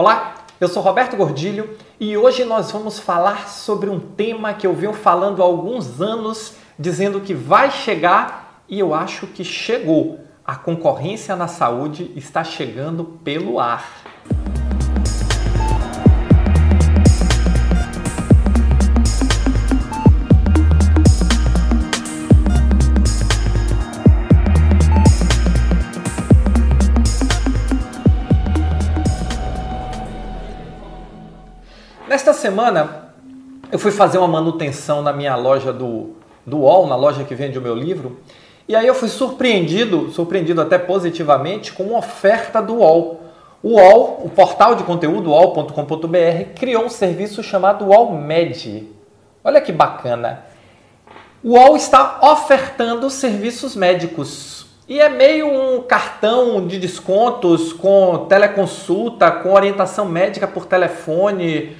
Olá, eu sou Roberto Gordilho e hoje nós vamos falar sobre um tema que eu venho falando há alguns anos, dizendo que vai chegar e eu acho que chegou. A concorrência na saúde está chegando pelo ar. Semana, eu fui fazer uma manutenção na minha loja do, do UOL, na loja que vende o meu livro, e aí eu fui surpreendido, surpreendido até positivamente, com uma oferta do UOL. O UOL, o portal de conteúdo UOL.com.br, criou um serviço chamado UOL Med. Olha que bacana. O UOL está ofertando serviços médicos. E é meio um cartão de descontos com teleconsulta, com orientação médica por telefone,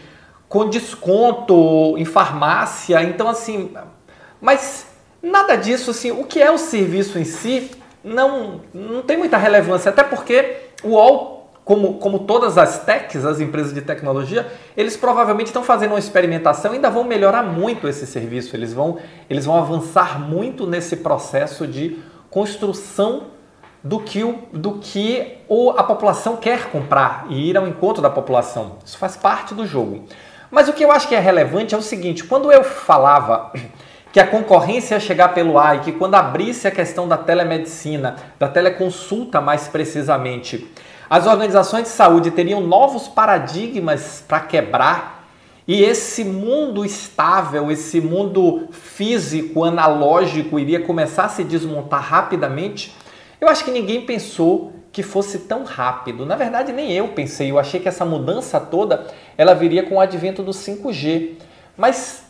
com desconto em farmácia. Então, assim, mas nada disso, assim, o que é o serviço em si não, não tem muita relevância, até porque o UOL, como, como todas as techs, as empresas de tecnologia, eles provavelmente estão fazendo uma experimentação e ainda vão melhorar muito esse serviço, eles vão, eles vão avançar muito nesse processo de construção do que, o, do que o, a população quer comprar e ir ao encontro da população. Isso faz parte do jogo. Mas o que eu acho que é relevante é o seguinte: quando eu falava que a concorrência ia chegar pelo ar e que quando abrisse a questão da telemedicina, da teleconsulta mais precisamente, as organizações de saúde teriam novos paradigmas para quebrar e esse mundo estável, esse mundo físico, analógico, iria começar a se desmontar rapidamente. Eu acho que ninguém pensou que fosse tão rápido. Na verdade, nem eu pensei. Eu achei que essa mudança toda ela viria com o advento do 5G, mas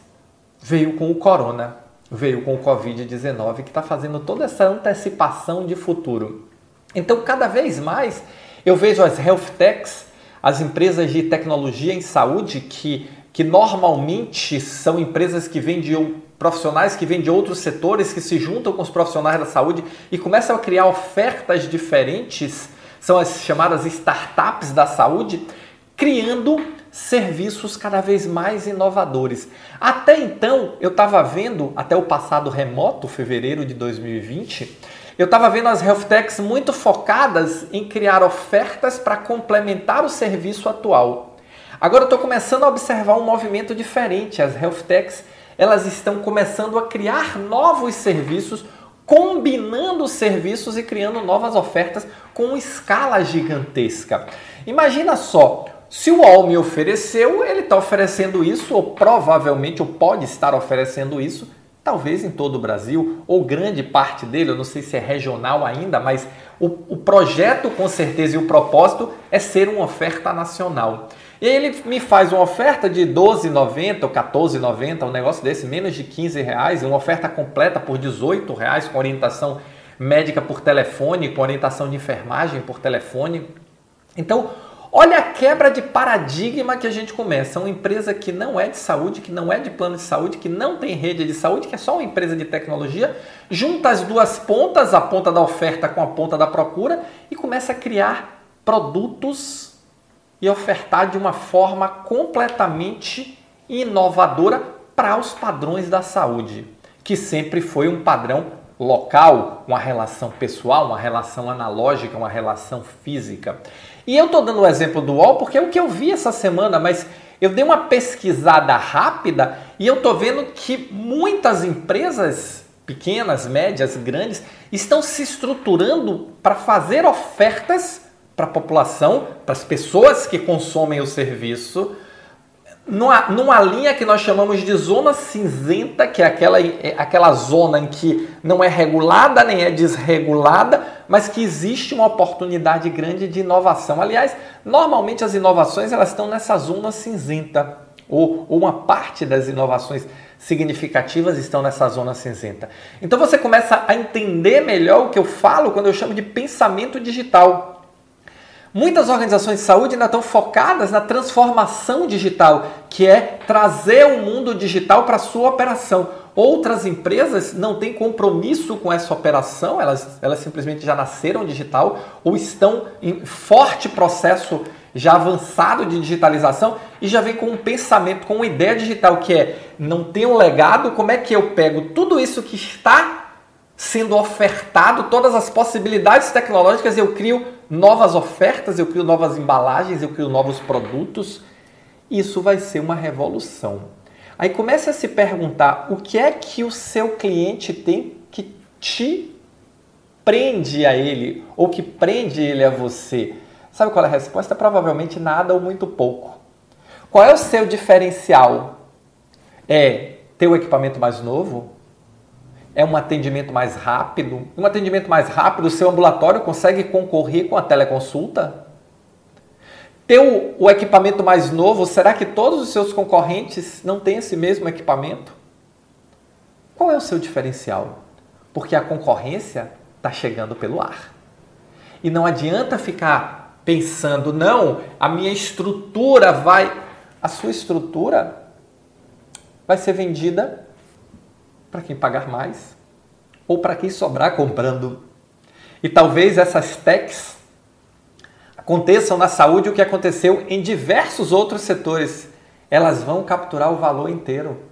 veio com o corona, veio com o Covid-19 que está fazendo toda essa antecipação de futuro. Então, cada vez mais eu vejo as health techs, as empresas de tecnologia em saúde que que normalmente são empresas que vendem profissionais que vêm de outros setores que se juntam com os profissionais da saúde e começam a criar ofertas diferentes, são as chamadas startups da saúde, criando serviços cada vez mais inovadores. Até então, eu estava vendo, até o passado remoto, fevereiro de 2020, eu estava vendo as health techs muito focadas em criar ofertas para complementar o serviço atual. Agora eu estou começando a observar um movimento diferente. As health techs elas estão começando a criar novos serviços, combinando serviços e criando novas ofertas com escala gigantesca. Imagina só, se o UOL me ofereceu, ele está oferecendo isso, ou provavelmente, ou pode estar oferecendo isso, talvez em todo o Brasil, ou grande parte dele, eu não sei se é regional ainda, mas o, o projeto com certeza e o propósito é ser uma oferta nacional. E aí ele me faz uma oferta de 12,90 ou 14,90, um negócio desse, menos de 15 reais, uma oferta completa por 18 reais com orientação médica por telefone, com orientação de enfermagem por telefone. Então, olha a quebra de paradigma que a gente começa. Uma empresa que não é de saúde, que não é de plano de saúde, que não tem rede de saúde, que é só uma empresa de tecnologia, junta as duas pontas, a ponta da oferta com a ponta da procura e começa a criar produtos e ofertar de uma forma completamente inovadora para os padrões da saúde, que sempre foi um padrão local, uma relação pessoal, uma relação analógica, uma relação física. E eu estou dando o exemplo do UOL porque é o que eu vi essa semana, mas eu dei uma pesquisada rápida e eu estou vendo que muitas empresas pequenas, médias, grandes estão se estruturando para fazer ofertas para a população, para as pessoas que consomem o serviço, numa, numa linha que nós chamamos de zona cinzenta, que é aquela, é aquela zona em que não é regulada nem é desregulada, mas que existe uma oportunidade grande de inovação. Aliás, normalmente as inovações elas estão nessa zona cinzenta, ou, ou uma parte das inovações significativas estão nessa zona cinzenta. Então você começa a entender melhor o que eu falo quando eu chamo de pensamento digital. Muitas organizações de saúde ainda estão focadas na transformação digital, que é trazer o mundo digital para a sua operação. Outras empresas não têm compromisso com essa operação, elas, elas simplesmente já nasceram digital ou estão em forte processo já avançado de digitalização e já vem com um pensamento, com uma ideia digital que é não tem um legado, como é que eu pego tudo isso que está sendo ofertado, todas as possibilidades tecnológicas, eu crio novas ofertas, eu crio novas embalagens, eu crio novos produtos. Isso vai ser uma revolução. Aí comece a se perguntar o que é que o seu cliente tem que te prende a ele ou que prende ele a você? Sabe qual é a resposta? Provavelmente nada ou muito pouco. Qual é o seu diferencial? É ter o equipamento mais novo? É um atendimento mais rápido? Um atendimento mais rápido, o seu ambulatório consegue concorrer com a teleconsulta? Ter o, o equipamento mais novo, será que todos os seus concorrentes não têm esse mesmo equipamento? Qual é o seu diferencial? Porque a concorrência está chegando pelo ar. E não adianta ficar pensando, não, a minha estrutura vai. A sua estrutura vai ser vendida para quem pagar mais ou para quem sobrar comprando. E talvez essas techs aconteçam na saúde o que aconteceu em diversos outros setores. Elas vão capturar o valor inteiro.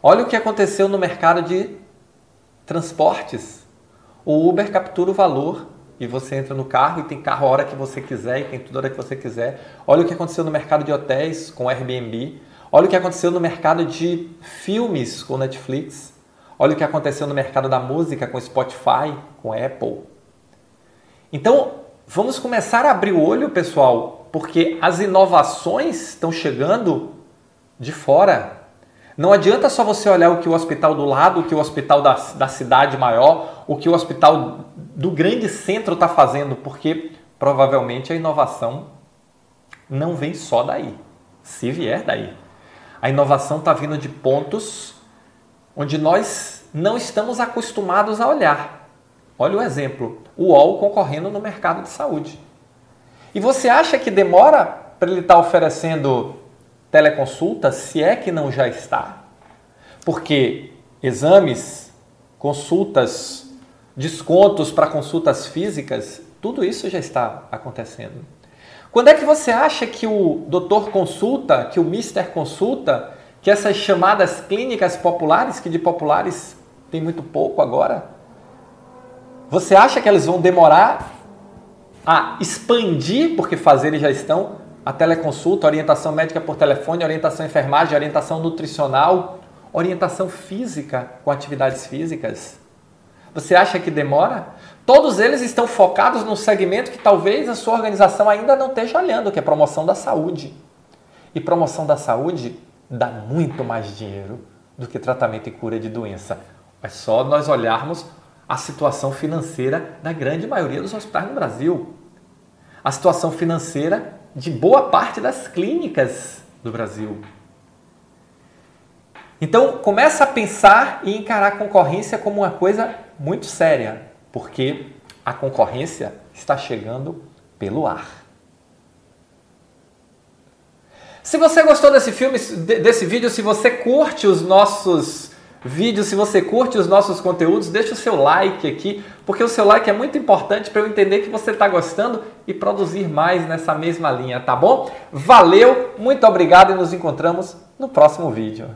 Olha o que aconteceu no mercado de transportes. O Uber captura o valor e você entra no carro e tem carro a hora que você quiser e tem tudo a hora que você quiser. Olha o que aconteceu no mercado de hotéis com Airbnb. Olha o que aconteceu no mercado de filmes com Netflix. Olha o que aconteceu no mercado da música com Spotify, com Apple. Então, vamos começar a abrir o olho, pessoal, porque as inovações estão chegando de fora. Não adianta só você olhar o que o hospital do lado, o que o hospital da, da cidade maior, o que o hospital do grande centro está fazendo, porque provavelmente a inovação não vem só daí, se vier daí. A inovação está vindo de pontos onde nós não estamos acostumados a olhar. Olha o exemplo: o UOL concorrendo no mercado de saúde. E você acha que demora para ele estar tá oferecendo teleconsulta, se é que não já está. Porque exames, consultas, descontos para consultas físicas, tudo isso já está acontecendo. Quando é que você acha que o doutor consulta, que o mister consulta, que essas chamadas clínicas populares, que de populares tem muito pouco agora, você acha que elas vão demorar a expandir, porque fazer eles já estão, a teleconsulta, orientação médica por telefone, orientação enfermagem, orientação nutricional, orientação física com atividades físicas. Você acha que demora? Todos eles estão focados num segmento que talvez a sua organização ainda não esteja olhando, que é promoção da saúde. E promoção da saúde dá muito mais dinheiro do que tratamento e cura de doença. É só nós olharmos a situação financeira da grande maioria dos hospitais no Brasil. A situação financeira de boa parte das clínicas do Brasil. Então, começa a pensar e encarar a concorrência como uma coisa muito séria, porque a concorrência está chegando pelo ar. Se você gostou desse filme, desse vídeo, se você curte os nossos vídeo. Se você curte os nossos conteúdos, deixa o seu like aqui, porque o seu like é muito importante para eu entender que você está gostando e produzir mais nessa mesma linha, tá bom? Valeu, muito obrigado e nos encontramos no próximo vídeo.